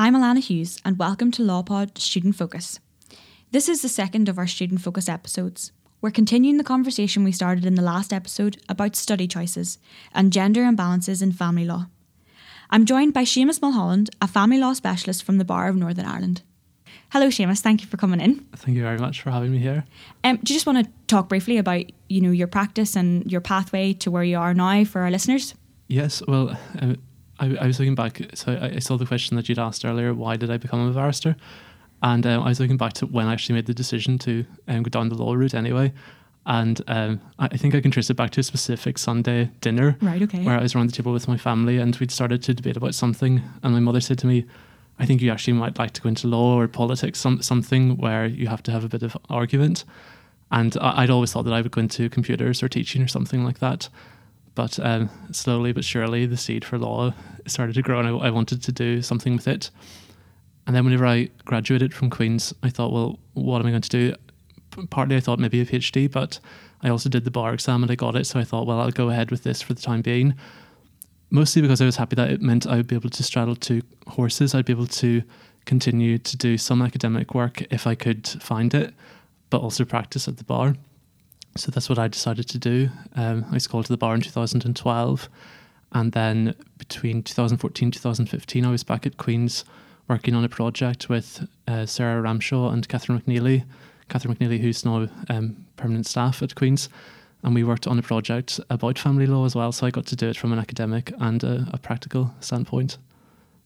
I'm Alana Hughes, and welcome to LawPod Student Focus. This is the second of our Student Focus episodes. We're continuing the conversation we started in the last episode about study choices and gender imbalances in family law. I'm joined by Seamus Mulholland, a family law specialist from the Bar of Northern Ireland. Hello, Seamus. Thank you for coming in. Thank you very much for having me here. Um, do you just want to talk briefly about you know your practice and your pathway to where you are now for our listeners? Yes. Well, um, I, I, was looking back. So I, I, saw the question that you'd asked earlier. Why did I become a barrister? And um, I was looking back to when I actually made the decision to um, go down the law route anyway. And um, I think I can trace it back to a specific Sunday dinner. Right, okay. Where I was around the table with my family and we'd started to debate about something. And my mother said to me, I think you actually might like to go into law or politics, some, something where you have to have a bit of argument. And I, would always thought that I would go into computers or teaching or something like that. But um, slowly but surely, the seed for law started to grow and I, I wanted to do something with it. And then whenever I graduated from Queen's, I thought, well, what am I going to do? Partly I thought maybe a PhD, but I also did the bar exam and I got it. So I thought, well, I'll go ahead with this for the time being. Mostly because I was happy that it meant I would be able to straddle two horses. I'd be able to continue to do some academic work if I could find it, but also practice at the bar. So that's what I decided to do. Um, I was called to the bar in 2012. And then between 2014 2015, I was back at Queen's working on a project with uh, Sarah Ramshaw and Catherine McNeely. Catherine McNeely, who's now um, permanent staff at Queen's. And we worked on a project about family law as well. So I got to do it from an academic and a, a practical standpoint.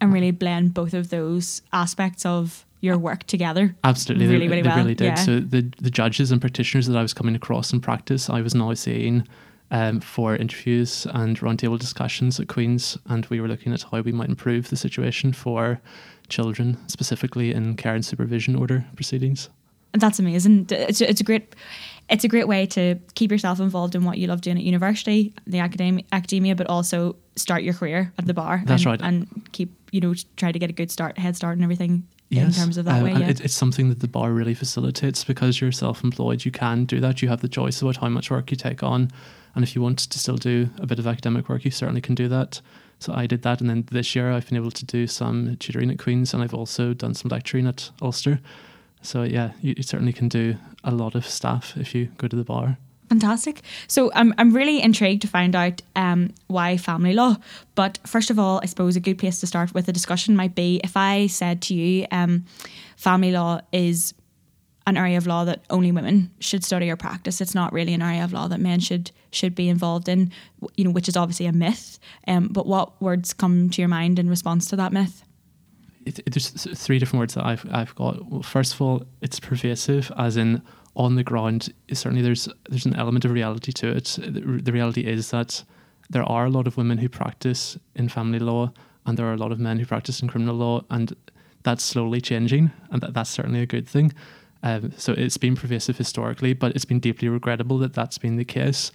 And really blend both of those aspects of your work together. Absolutely, really, they, really they well. really did. Yeah. So the the judges and practitioners that I was coming across in practice, I was now seeing um, for interviews and roundtable discussions at Queen's, and we were looking at how we might improve the situation for children, specifically in care and supervision order proceedings. That's amazing. It's, it's a great it's a great way to keep yourself involved in what you love doing at university, the academia, academia, but also start your career at the bar. That's and, right, and keep you know try to get a good start, head start, and everything yes. in terms of that uh, way. Yeah. It, it's something that the bar really facilitates because you're self-employed. You can do that. You have the choice about how much work you take on, and if you want to still do a bit of academic work, you certainly can do that. So I did that, and then this year I've been able to do some tutoring at Queen's, and I've also done some lecturing at Ulster. So yeah, you, you certainly can do a lot of stuff if you go to the bar. Fantastic. So I'm, I'm really intrigued to find out um, why family law. But first of all, I suppose a good place to start with a discussion might be if I said to you, um, family law is an area of law that only women should study or practice. It's not really an area of law that men should should be involved in, you know, which is obviously a myth. Um, but what words come to your mind in response to that myth? It, it, there's three different words that I've I've got. First of all, it's pervasive, as in on the ground. Certainly, there's there's an element of reality to it. The, reality is that there are a lot of women who practice in family law, and there are a lot of men who practice in criminal law, and that's slowly changing, and that, that's certainly a good thing. Um, so it's been pervasive historically, but it's been deeply regrettable that that's been the case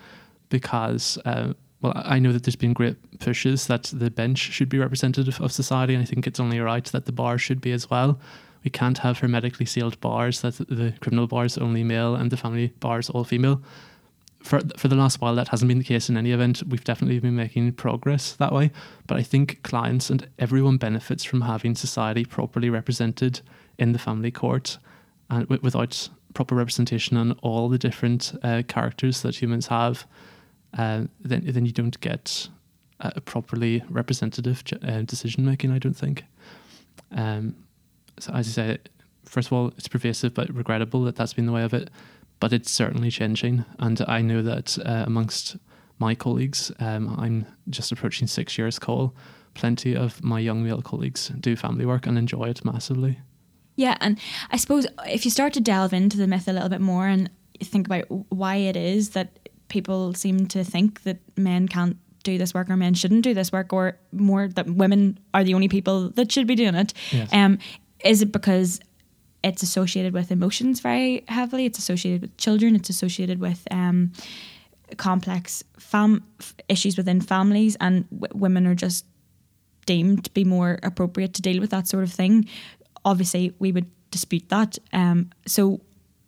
because, uh, well, I know that there's been great pushes that the bench should be representative of society, and I think it's only right that the bar should be as well. We can't have hermetically sealed bars that the criminal bars only male and the family bars all female. For, for the last while, that hasn't been the case in any event. We've definitely been making progress that way. But I think clients and everyone benefits from having society properly represented in the family court and w- without proper representation on all the different uh, characters that humans have, uh, then then you don't get a properly representative uh, decision making. I don't think. Um, as you say, first of all, it's pervasive but regrettable that that's been the way of it. But it's certainly changing, and I know that uh, amongst my colleagues, um, I'm just approaching six years call. Plenty of my young male colleagues do family work and enjoy it massively. Yeah, and I suppose if you start to delve into the myth a little bit more and think about why it is that people seem to think that men can't do this work or men shouldn't do this work or more that women are the only people that should be doing it. Yes. Um, is it because it's associated with emotions very heavily? It's associated with children. It's associated with um, complex fam issues within families, and w- women are just deemed to be more appropriate to deal with that sort of thing. Obviously, we would dispute that. Um, so,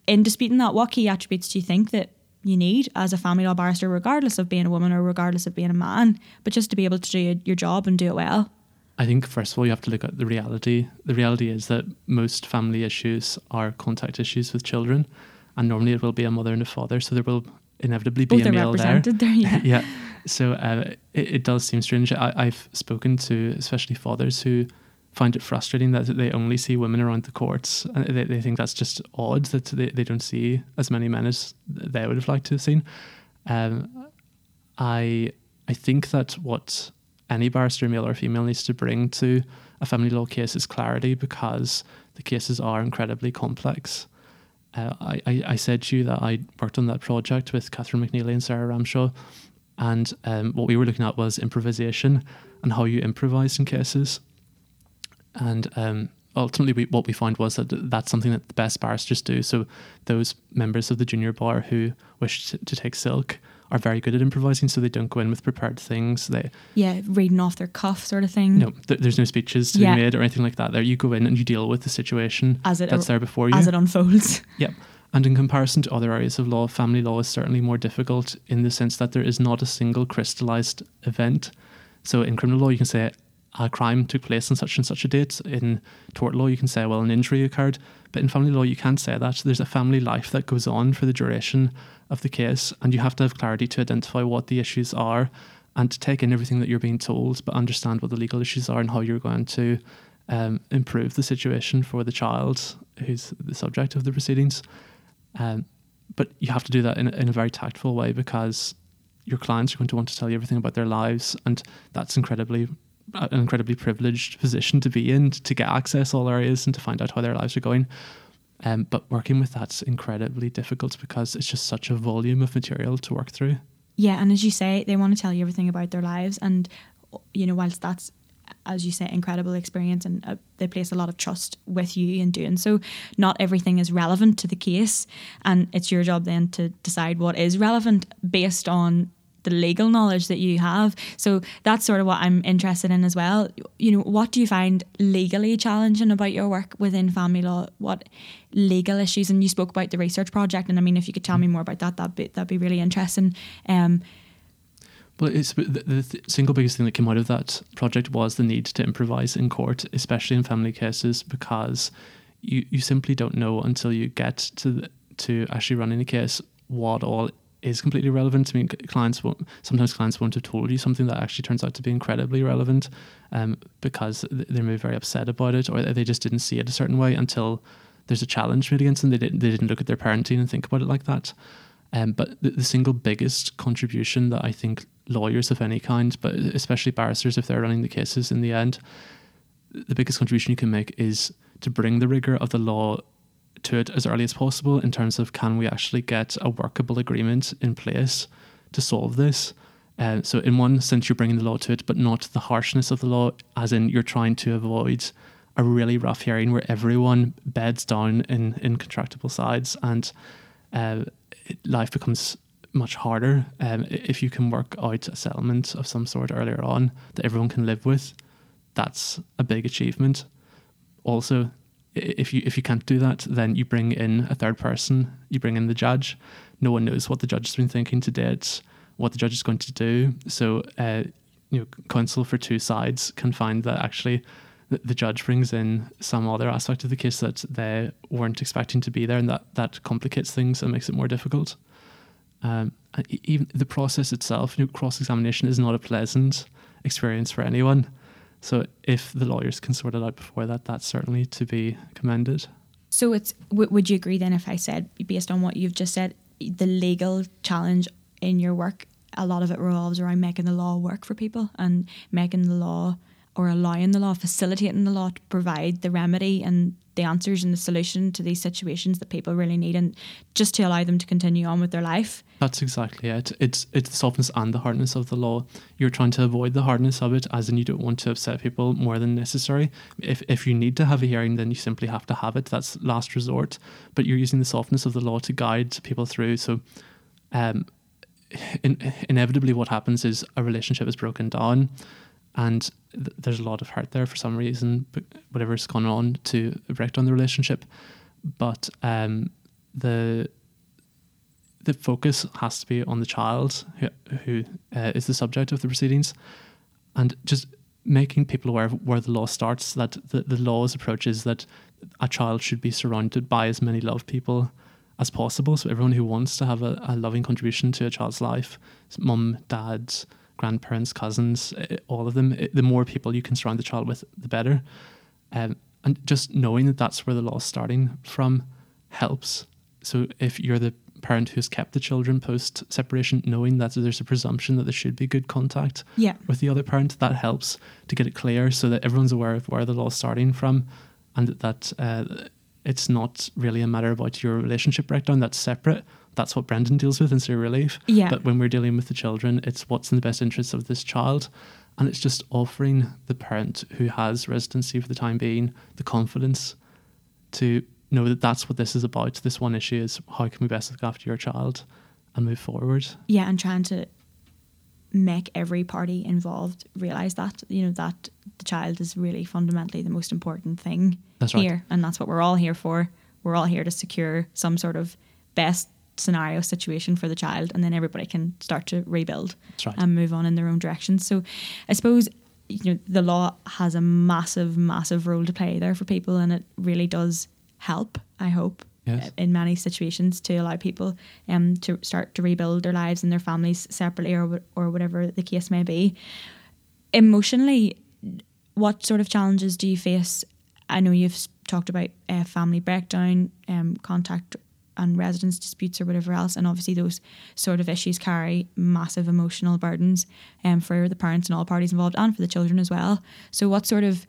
in disputing that, what key attributes do you think that you need as a family law barrister, regardless of being a woman or regardless of being a man, but just to be able to do your job and do it well? I think first of all you have to look at the reality. The reality is that most family issues are contact issues with children, and normally it will be a mother and a father, so there will inevitably be Both a male there. there, yeah. yeah. So uh, it, it does seem strange. I, I've spoken to especially fathers who find it frustrating that they only see women around the courts, and they, they think that's just odd that they, they don't see as many men as they would have liked to have seen. Um, I I think that what any barrister, male or female, needs to bring to a family law case is clarity because the cases are incredibly complex. Uh, I, I, said to you that I worked on that project with Catherine McNeely and Sarah Ramshaw, and um, what we were looking at was improvisation and how you improvise in cases. And um, ultimately, we, what we found was that that's something that the best barristers do. So those members of the junior bar who wish to, to take silk are very good at improvising, so they don't go in with prepared things. They Yeah, reading off their cuff sort of thing. no, th- there's no speeches to Yeah. be made or anything like that. There, you go in and you deal with the situation As it that's there before you. As it unfolds. Yep. And in comparison to other areas of law, family law is certainly more difficult in the sense that there is not a single crystallized event. So in criminal law, you can say a crime took place on such and such a date. In tort law, you can say, well, an injury occurred. But in family law, you can't say that. There's a family life that goes on for the duration of the case, and you have to have clarity to identify what the issues are and to take in everything that you're being told, but understand what the legal issues are and how you're going to um, improve the situation for the child who's the subject of the proceedings. Um, but you have to do that in, a- in a very tactful way because your clients are going to want to tell you everything about their lives, and that's incredibly an incredibly privileged position to be in to get access all areas and to find out how their lives are going. Um, but working with that's incredibly difficult because it's just such a volume of material to work through. Yeah, and as you say, they want to tell you everything about their lives, and you know, whilst that's as you say, incredible experience, and uh, they place a lot of trust with you in doing so. Not everything is relevant to the case, and it's your job then to decide what is relevant based on the legal knowledge that you have. So that's sort of what I'm interested in as well. You know, what do you find legally challenging about your work within family law? What legal issues? And you spoke about the research project, and I mean, if you could tell me more about that, that'd be that'd be really interesting. Um, Well, it's the, the th- single biggest thing that came out of that project was the need to improvise in court, especially in family cases, because you, you simply don't know until you get to the, to actually running a case what all is completely relevant. I mean, clients won't sometimes clients won't have told you something that actually turns out to be incredibly relevant, um, because they may be very upset about it or they just didn't see it a certain way until there's a challenge made against them. They didn't they didn't look at their parenting and think about it like that. Um, but the, the single biggest contribution that I think lawyers of any kind, but especially barristers, if they're running the cases in the end, the biggest contribution you can make is to bring the rigor of the law to it as early as possible in terms of can we actually get a workable agreement in place to solve this. Uh, so in one sense, you're bringing the law to it, but not the harshness of the law, as in you're trying to avoid a really rough hearing where everyone beds down in, in contractable sides and uh, life becomes much harder um, if you can work out a settlement of some sort earlier on that everyone can live with. That's a big achievement. Also, if you if you can't do that, then you bring in a third person. You bring in the judge. No one knows what the judge has been thinking to date, what the judge is going to do. So, uh, you know, counsel for two sides can find that actually the, judge brings in some other aspect of the case that they weren't expecting to be there, and that that complicates things and makes it more difficult. Um, even the process itself, you know, cross examination is not a pleasant experience for anyone. So if the lawyers can sort it out before that, that's certainly to be commended. So it's w- would you agree then if I said based on what you've just said the legal challenge in your work a lot of it revolves around making the law work for people and making the law or allowing the law, facilitating the law to provide the remedy and the answers and the solution to these situations that people really need, and just to allow them to continue on with their life. That's exactly it. It's it's the softness and the hardness of the law. You're trying to avoid the hardness of it, as in you don't want to upset people more than necessary. If if you need to have a hearing, then you simply have to have it. That's last resort. But you're using the softness of the law to guide people through. So, um, in, inevitably, what happens is a relationship is broken down and th- there's a lot of hurt there for some reason, whatever's gone on to break down the relationship. But um, the the focus has to be on the child who, who uh, is the subject of the proceedings, and just making people aware of where the law starts. That the, the law's approach is that a child should be surrounded by as many loved people as possible. So everyone who wants to have a, a loving contribution to a child's life, mum, dad, grandparents, cousins, eh, all of them. Eh, the more people you can surround the child with, the better. Um, and just knowing that that's where the law is starting from helps. So if you're the parent who's kept the children post separation, knowing that there's a presumption that there should be good contact yeah. with the other parent, that helps to get it clear so that everyone's aware of where the law is starting from and that uh, it's not really a matter about your relationship breakdown that's separate that's what Brendan deals with ancillary relief. Yeah. But when we're dealing with the children, it's what's in the best interest of this child. And it's just offering the parent who has residency for the time being the confidence to know that that's what this is about. This one issue is how can we best look after your child and move forward. Yeah, and trying to make every party involved realize that you know that the child is really fundamentally the most important thing that's here, right. and that's what we're all here for. We're all here to secure some sort of best scenario situation for the child and then everybody can start to rebuild right. and move on in their own direction so i suppose you know the law has a massive massive role to play there for people and it really does help i hope yes. in many situations to allow people um to start to rebuild their lives and their families separately or or whatever the case may be emotionally what sort of challenges do you face i know you've talked about uh, family breakdown um contact and residence disputes or whatever else. And obviously, those sort of issues carry massive emotional burdens um, for the parents and all parties involved and for the children as well. So, what sort of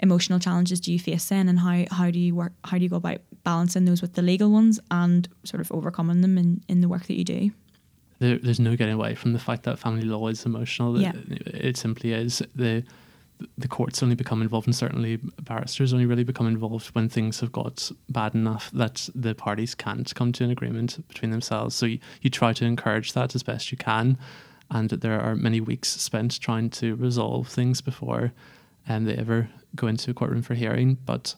emotional challenges do you face then, and how, how do you work? How do you go about balancing those with the legal ones and sort of overcoming them in, in the work that you do? There, there's no getting away from the fact that family law is emotional. Yeah. It, it simply is. The the courts only become involved, and certainly barristers only really become involved when things have got bad enough that the parties can't come to an agreement between themselves. So you, you try to encourage that as best you can, and there are many weeks spent trying to resolve things before um, they ever go into a courtroom for hearing. But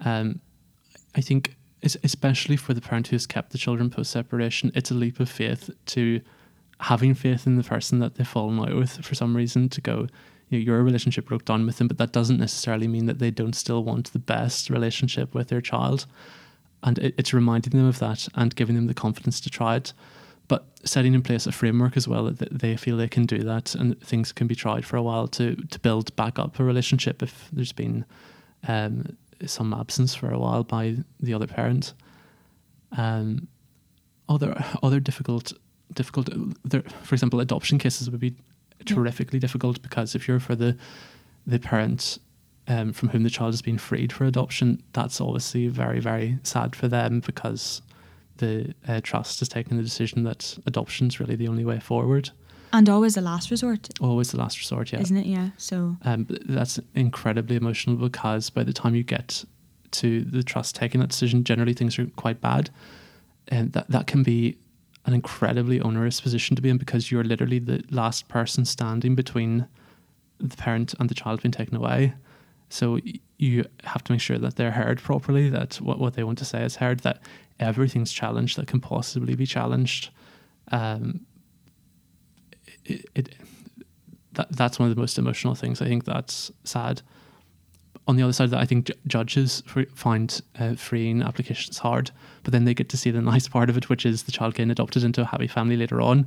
um, I think, especially for the parent who has kept the children post separation, it's a leap of faith to having faith in the person that they've fallen out with for some reason to go your relationship broke down with them, but that doesn't necessarily mean that they don't still want the best relationship with their child. And it, it's reminding them of that and giving them the confidence to try it. But setting in place a framework as well that they feel they can do that and things can be tried for a while to, to build back up a relationship if there's been um, some absence for a while by the other parent. Um, other other difficult difficult there, for example adoption cases would be terrifically difficult because if you're for the the parent um, from whom the child has been freed for adoption, that's obviously very very sad for them because the uh, trust has taken the decision that adoption is really the only way forward. And always the last resort. Always the last resort, yeah. Isn't it? Yeah. So um, that's incredibly emotional because by the time you get to the trust taking that decision, generally things are quite bad, and that that can be an incredibly onerous position to be in because you're literally the last person standing between the parent and the child being taken away. So you have to make sure that they're heard properly, that what, what they want to say is heard, that everything's challenged that can possibly be challenged. Um, it, it that that's one of the most emotional things. I think that's sad on the other side of that, I think judges find uh, freeing applications hard, but then they get to see the nice part of it, which is the child getting adopted into a happy family later on.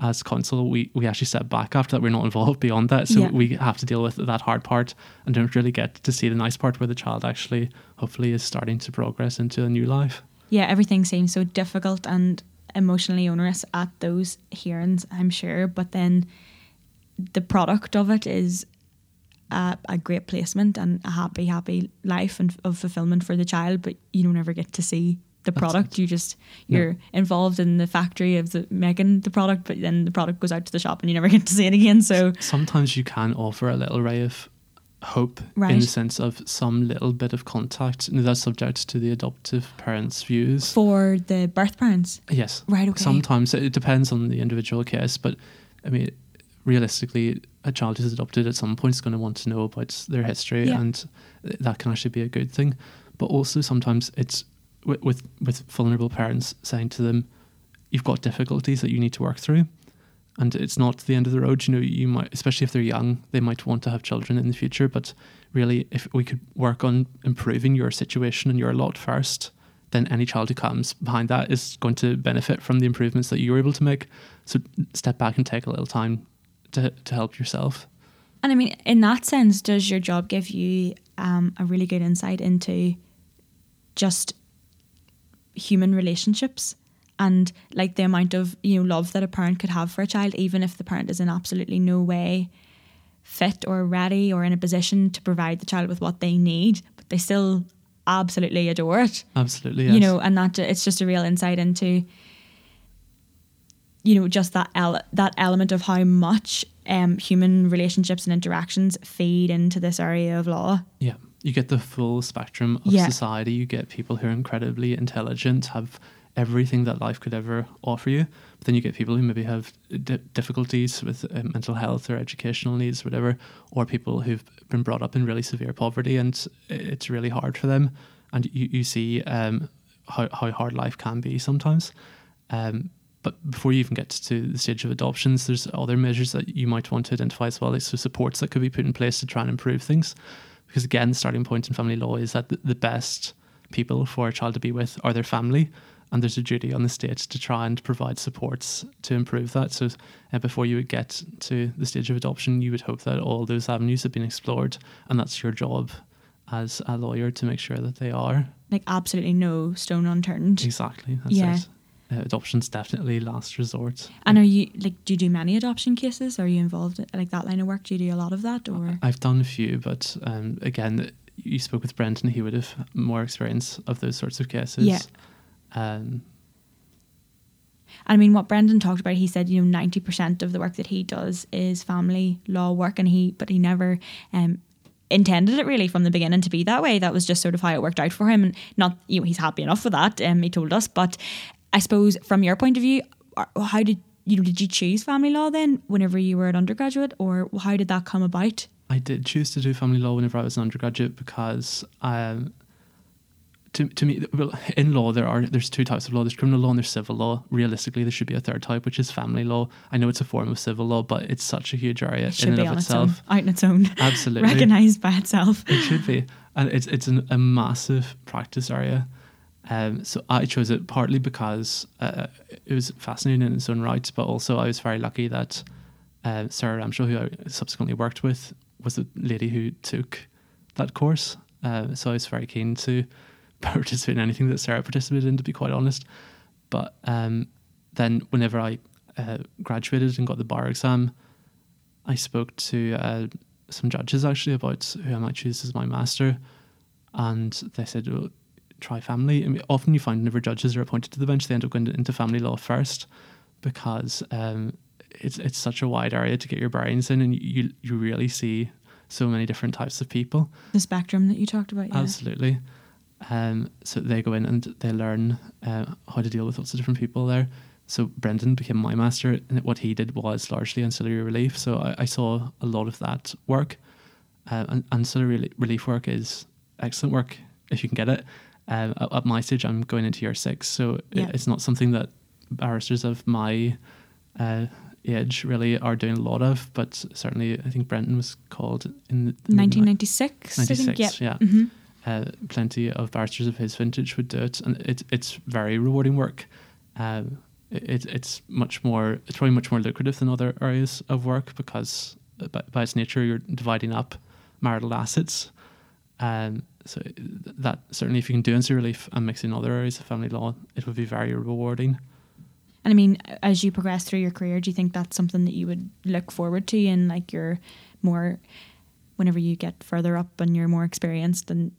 As counsel, we, we actually step back after that. We're not involved beyond that. So yeah. we have to deal with that hard part and don't really get to see the nice part where the child actually, hopefully, is starting to progress into a new life. Yeah, everything seems so difficult and emotionally onerous at those hearings, I'm sure. But then the product of it is a, a great placement and a happy, happy life and of fulfillment for the child, but you don't ever get to see the That's product. it. You just you're involved in the factory of the making the product, but then the product goes out to the shop and you never get to see it again. So Sometimes you can offer a little ray of hope in the sense of some little bit of contact. And that's subject to the adoptive parents' views. for the birth parents, Yes. right? Okay. Sometimes it depends on the individual case, but I mean, realistically, a child who's adopted at some point is going to want to know about their history, Yeah. and that can actually be a good thing. But also sometimes it's with, with with vulnerable parents saying to them, "You've got difficulties that you need to work through." And it's not the end of the road. You know, you might, especially if they're young, they might want to have children in the future. But really, if we could work on improving your situation and your lot first, then any child who comes behind that is going to benefit from the improvements that you were able to make. So step back and take a little time to to help yourself. And I mean, in that sense, does your job give you um, a really good insight into just human relationships and like the amount of you know love that a parent could have for a child, even if the parent is in absolutely no way fit or ready or in a position to provide the child with what they need, but they still absolutely adore it Absolutely, yes. you know, and that it's just a real insight into, you know, just that ele- that element of how much um, human relationships and interactions feed into this area of law. Yeah, you get the full spectrum of Yeah. society. You get people who are incredibly intelligent, have everything that life could ever offer you. But then you get people who maybe have di- difficulties with uh, mental health or educational needs, whatever, or people who've been brought up in really severe poverty and it's really hard for them. And you, you see um, how, how hard life can be sometimes. Um, but before you even get to the stage of adoptions, there's other measures that you might want to identify as well, like so supports that could be put in place to try and improve things. Because again, the starting point in family law is that the, best people for a child to be with are their family, and there's a duty on the state to try and provide supports to improve that. So uh, before you would get to the stage of adoption, you would hope that all those avenues have been explored, and that's your job as a lawyer to make sure that they are. Like absolutely no stone unturned. Exactly. That's Yeah. it. Uh, adoption's definitely last resort. And are you like, do you do many adoption cases? Are you involved in like that line of work? Do you do a lot of that, or I've done a few, but um, again, you spoke with Brendan. He would have more experience of those sorts of cases. Yeah. Um, I mean, what Brendan talked about, he said, you know, ninety percent of the work that he does is family law work, and he, but he never um, intended it really from the beginning to be that way. That was just sort of how it worked out for him, and not, you know, he's happy enough with that. Um, he told us, but I suppose from your point of view, how did you know? Did you choose family law then, whenever you were an undergraduate, or how did that come about? I did choose to do family law whenever I was an undergraduate because, um, to, to me, well, in law there are there's two types of law. There's criminal law and there's civil law. Realistically, there should be a third type, which is family law. I know it's a form of civil law, but it's such a huge area It in and be of on its itself. own, out on its own, Absolutely, recognized by itself. It should be, and it's it's an, a massive practice area. Um, so I chose it partly because uh, it was fascinating in its own right, but also I was very lucky that uh, Sarah Ramshaw, who I subsequently worked with, was the lady who took that course. Uh, so I was very keen to participate in anything that Sarah participated in, to be quite honest. But um, then, whenever I uh, graduated and got the bar exam, I spoke to uh, some judges actually about who I might choose as my master, and they said, well, try family. I mean, often you find whenever judges are appointed to the bench, they end up going into family law first because um, it's it's such a wide area to get your bearings in, and you you really see so many different types of people. The spectrum that you talked about, yeah. Absolutely. Um, so they go in and they learn uh, how to deal with lots of different people there. So Brendan became my master, and what he did was largely ancillary relief. So I, I saw a lot of that work. Uh, and ancillary relief work is excellent work if you can get it. Um, at, at my stage, I'm going into year six, so Yeah. it's not something that barristers of my uh, age really are doing a lot of. But certainly, I think Brendan was called in the mid- 1996, I think. 96, Yeah. yeah. hmm uh, plenty of barristers of his vintage would do it, and it's it's very rewarding work. Um, it, it's much more it's probably much more lucrative than other areas of work because uh, by, by its nature you're dividing up marital assets. Um, so that certainly if you can do instant relief and mix in other areas of family law, it would be very rewarding. And I mean, as you progress through your career, do you think that's something that you would look forward to in like your more whenever you get further up and you're more experienced and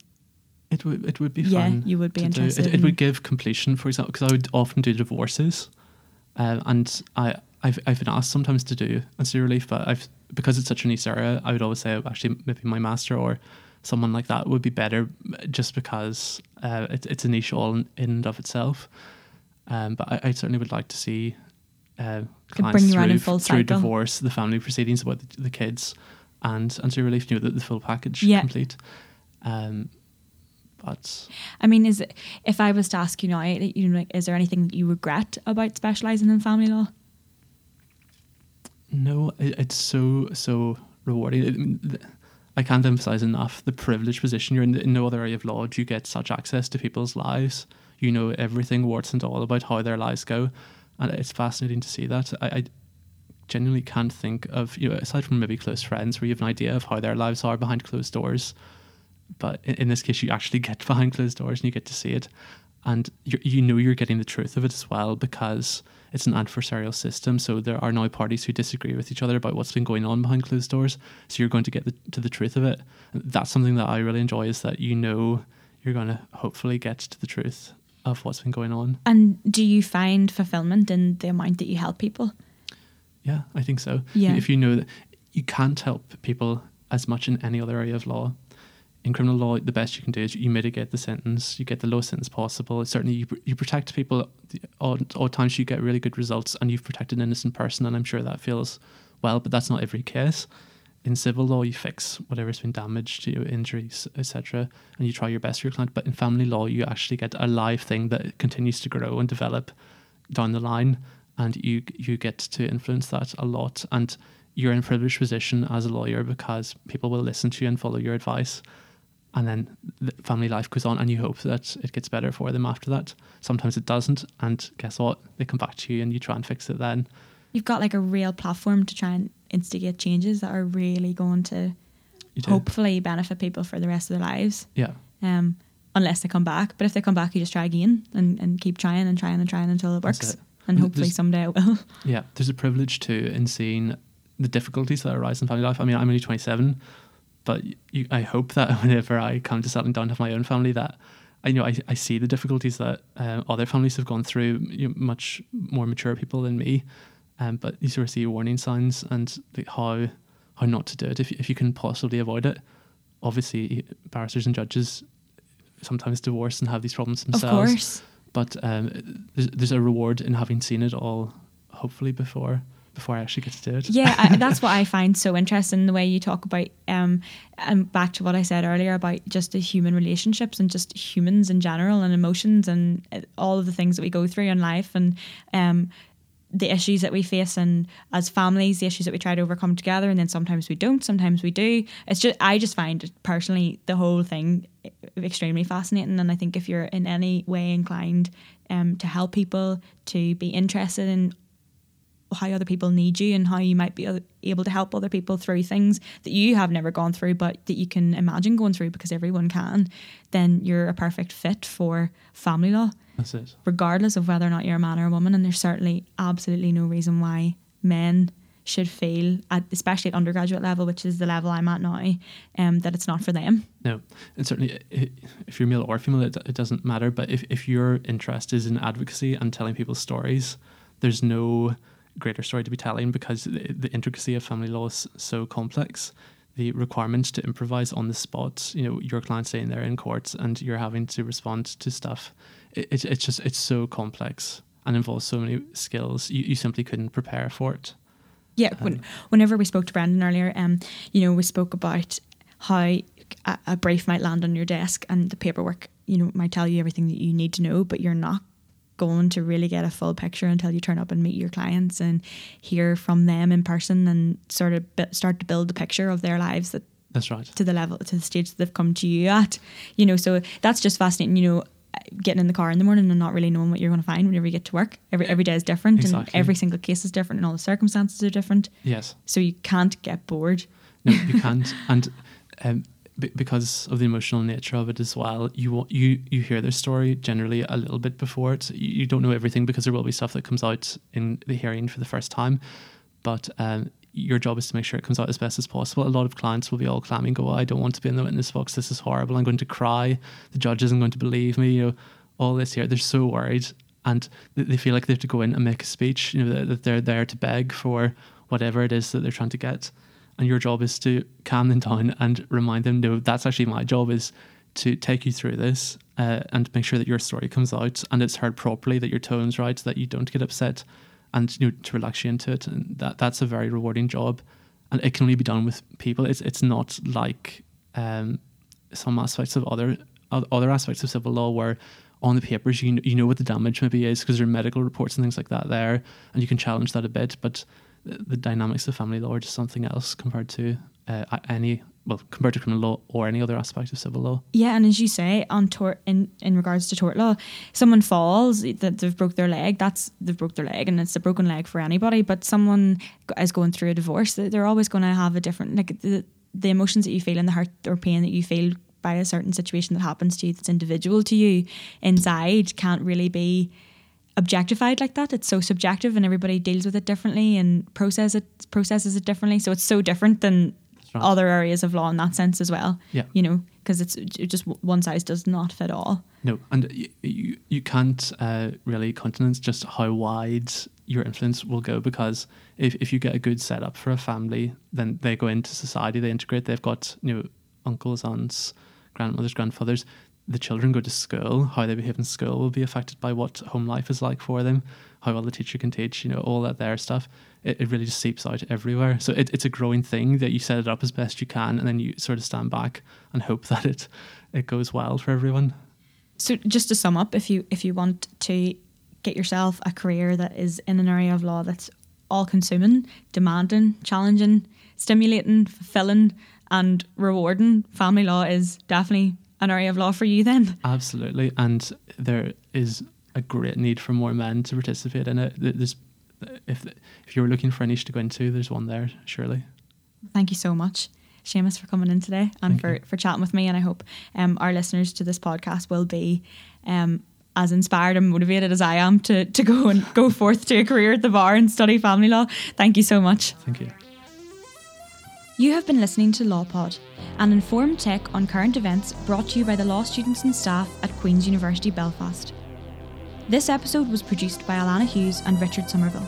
It would it would be Yeah, fun. Yeah, you would be interested It, it would give completion, for example, because I would often do divorces, uh, and I I've I've been asked sometimes to do ancillary relief, but I've because it's such a niche area, I would always say actually maybe my master or someone like that would be better, just because uh, it, it's a niche all in, and of itself. Um, but I, I certainly would like to see. Uh, clients bring through, around in full through cycle. divorce, the family proceedings about the, the kids, and ancillary relief, you know, the, the full package Yeah. complete. Um, but I mean, is it, if I was to ask you now, you know, like, is there anything that you regret about specializing in family law? No, it, it's so so rewarding. I, mean, th- I can't emphasize enough the privileged position you're in. In no other area of law do you get such access to people's lives. You know everything, warts and all, about how their lives go, and it's fascinating to see that. I, I genuinely can't think of you know aside from maybe close friends where you have an idea of how their lives are behind closed doors, but in, in this case you actually get behind closed doors and you get to see it, and you you know you're getting the truth of it as well because it's an adversarial system. So there are now parties who disagree with each other about what's been going on behind closed doors. So you're going to get the, to the truth of it. That's something that I really enjoy is that you know you're going to hopefully get to the truth of what's been going on. And do you find fulfillment in the amount that you help people? Yeah, I think so. Yeah. If you know that you can't help people as much in any other area of law. In criminal law, the best you can do is you mitigate the sentence, you get the lowest sentence possible. Certainly, you, you protect people. All, odd times you get really good results, and you've protected an innocent person, and I'm sure that feels well. But that's not every case. In civil law, you fix whatever's been damaged, you know, injuries, etc., and you try your best for your client. But in family law, you actually get a live thing that continues to grow and develop down the line, and you you get to influence that a lot. And you're in a privileged position as a lawyer because people will listen to you and follow your advice. And then the family life goes on, and you hope that it gets better for them after that. Sometimes it doesn't, and guess what? They come back to you, and you try and fix it then. You've got like a real platform to try and instigate changes that are really going to hopefully benefit people for the rest of their lives. Yeah. Um, unless they come back. But if they come back, you just try again and, and keep trying and trying and trying until it works. it. And hopefully someday it will. Yeah, there's a privilege too in seeing the difficulties that arise in family life. I mean, I'm only 27, but you, I hope that whenever I come to settling down to have my own family, that I know I, I see the difficulties that uh, other families have gone through, you know, much more mature people than me. Um, but you sort of see warning signs and the, how how not to do it if if you can possibly avoid it. Obviously, barristers and judges sometimes divorce and have these problems of themselves course. but um, there's, there's a reward in having seen it all hopefully before before I actually get to do it Yeah, I, that's what I find so interesting the way you talk about um and back to what I said earlier about just the human relationships and just humans in general and emotions and uh, all of the things that we go through in life and um the issues that we face and as families the issues that we try to overcome together and then sometimes we don't sometimes we do. It's just I just find personally the whole thing extremely fascinating and I think if you're in any way inclined um to help people to be interested in how other people need you and how you might be able to help other people through things that you have never gone through but that you can imagine going through because everyone can then you're a perfect fit for family law. That's it. Regardless of whether or not you're a man or a woman and there's certainly absolutely no reason why men should feel at especially at undergraduate level which is the level I'm at now um, that it's not for them. No and certainly if you're male or female it, it doesn't matter but if, if your interest is in advocacy and telling people's stories there's no greater story to be telling because the, the intricacy of family law is so complex. The requirements to improvise on the spot you know your client staying there in court and you're having to respond to stuff it, it, it's just it's so complex and involves so many skills. You, you simply couldn't prepare for it. Yeah, when, whenever we spoke to Brendan earlier, um, you know, we spoke about how a, a brief might land on your desk and the paperwork, you know, might tell you everything that you need to know, but you're not going to really get a full picture until you turn up and meet your clients and hear from them in person and sort of start to build a picture of their lives that that's right. to the level to the stage that they've come to you at you know? So that's just fascinating you know getting in the car in the morning and not really knowing what you're going to find whenever you get to work. Every every day is different and Exactly. every single case is different and all the circumstances are different. Yes. So you can't get bored. No, you can't. and um, b- because of the emotional nature of it as well, you you you hear their story generally a little bit before it. You, you don't know everything because there will be stuff that comes out in the hearing for the first time, but um, your job is to make sure it comes out as best as possible. A lot of clients will be all clammy and go, I don't want to be in the witness box. This is horrible. I'm going to cry. The judge isn't going to believe me. You know, all this here. They're so worried and they feel like they have to go in and make a speech, you know, that they're there to beg for whatever it is that they're trying to get. And your job is to calm them down and remind them, no, that's actually my job is to take you through this uh, and make sure that your story comes out and it's heard properly, that your tone's right, that you don't get upset, and you know to relax you into it. And that that's a very rewarding job, and it can only be done with people. It's it's not like um, some aspects of other other aspects of civil law where on the papers you you know what the damage maybe is because there are medical reports and things like that there, and you can challenge that a bit, but the dynamics of family law are just something else compared to uh, any well compared to criminal law or any other aspect of civil law. Yeah, and as you say, on tort in, in regards to tort law, someone falls that they've broke their leg. That's they've broke their leg, and it's a broken leg for anybody. But someone is going through a divorce, they're always going to have a different like the the emotions that you feel and the hurt or pain that you feel by a certain situation that happens to you that's individual to you inside can't really be objectified like that. It's so subjective and everybody deals with it differently and process it processes it differently. So it's so different than right. other areas of law in that sense as well. Yeah. You know, because it's just one size does not fit all. No, and you you, you can't uh, really countenance just how wide your influence will go because if, if you get a good setup for a family, then they go into society, they integrate, they've got you know uncles, aunts, grandmothers, grandfathers. The children go to school. How they behave in school will be affected by what home life is like for them. How well the teacher can teach, you know, all that there stuff it, it really just seeps out everywhere. So it, it's a growing thing that you set it up as best you can, and then you sort of stand back and hope that it it goes well for everyone. So just to sum up, if you if you want to get yourself a career that is in an area of law that's all consuming, demanding, challenging, stimulating, fulfilling, and rewarding, family law is definitely an area of law for you then. Absolutely. And there is a great need for more men to participate in it. There's if if you're looking for a niche to go into, there's one there, surely. Thank you so much. Seamus for coming in today and Thank for, you. for chatting with me and I hope um, our listeners to this podcast will be um, as inspired and motivated as I am to, to go and go forth to a career at the bar and study family law. Thank you so much. Thank you. You have been listening to LawPod, an informed take on current events brought to you by the law students and staff at Queen's University Belfast. This episode was produced by Alana Hughes and Richard Somerville.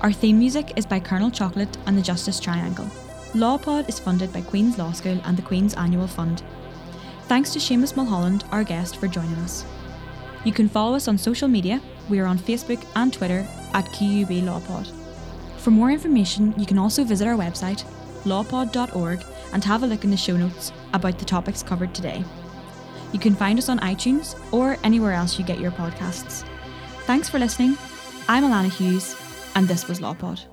Our theme music is by Colonel Chocolate and the Justice Triangle. LawPod is funded by Queen's Law School and the Queen's Annual Fund. Thanks to Seamus Mulholland, our guest, for joining us. You can follow us on social media. We are on Facebook and Twitter at QUB LawPod. For more information, you can also visit our website, lawpod.org, and have a look in the show notes about the topics covered today. You can find us on iTunes or anywhere else you get your podcasts. Thanks for listening. I'm Alana Hughes, and this was LawPod.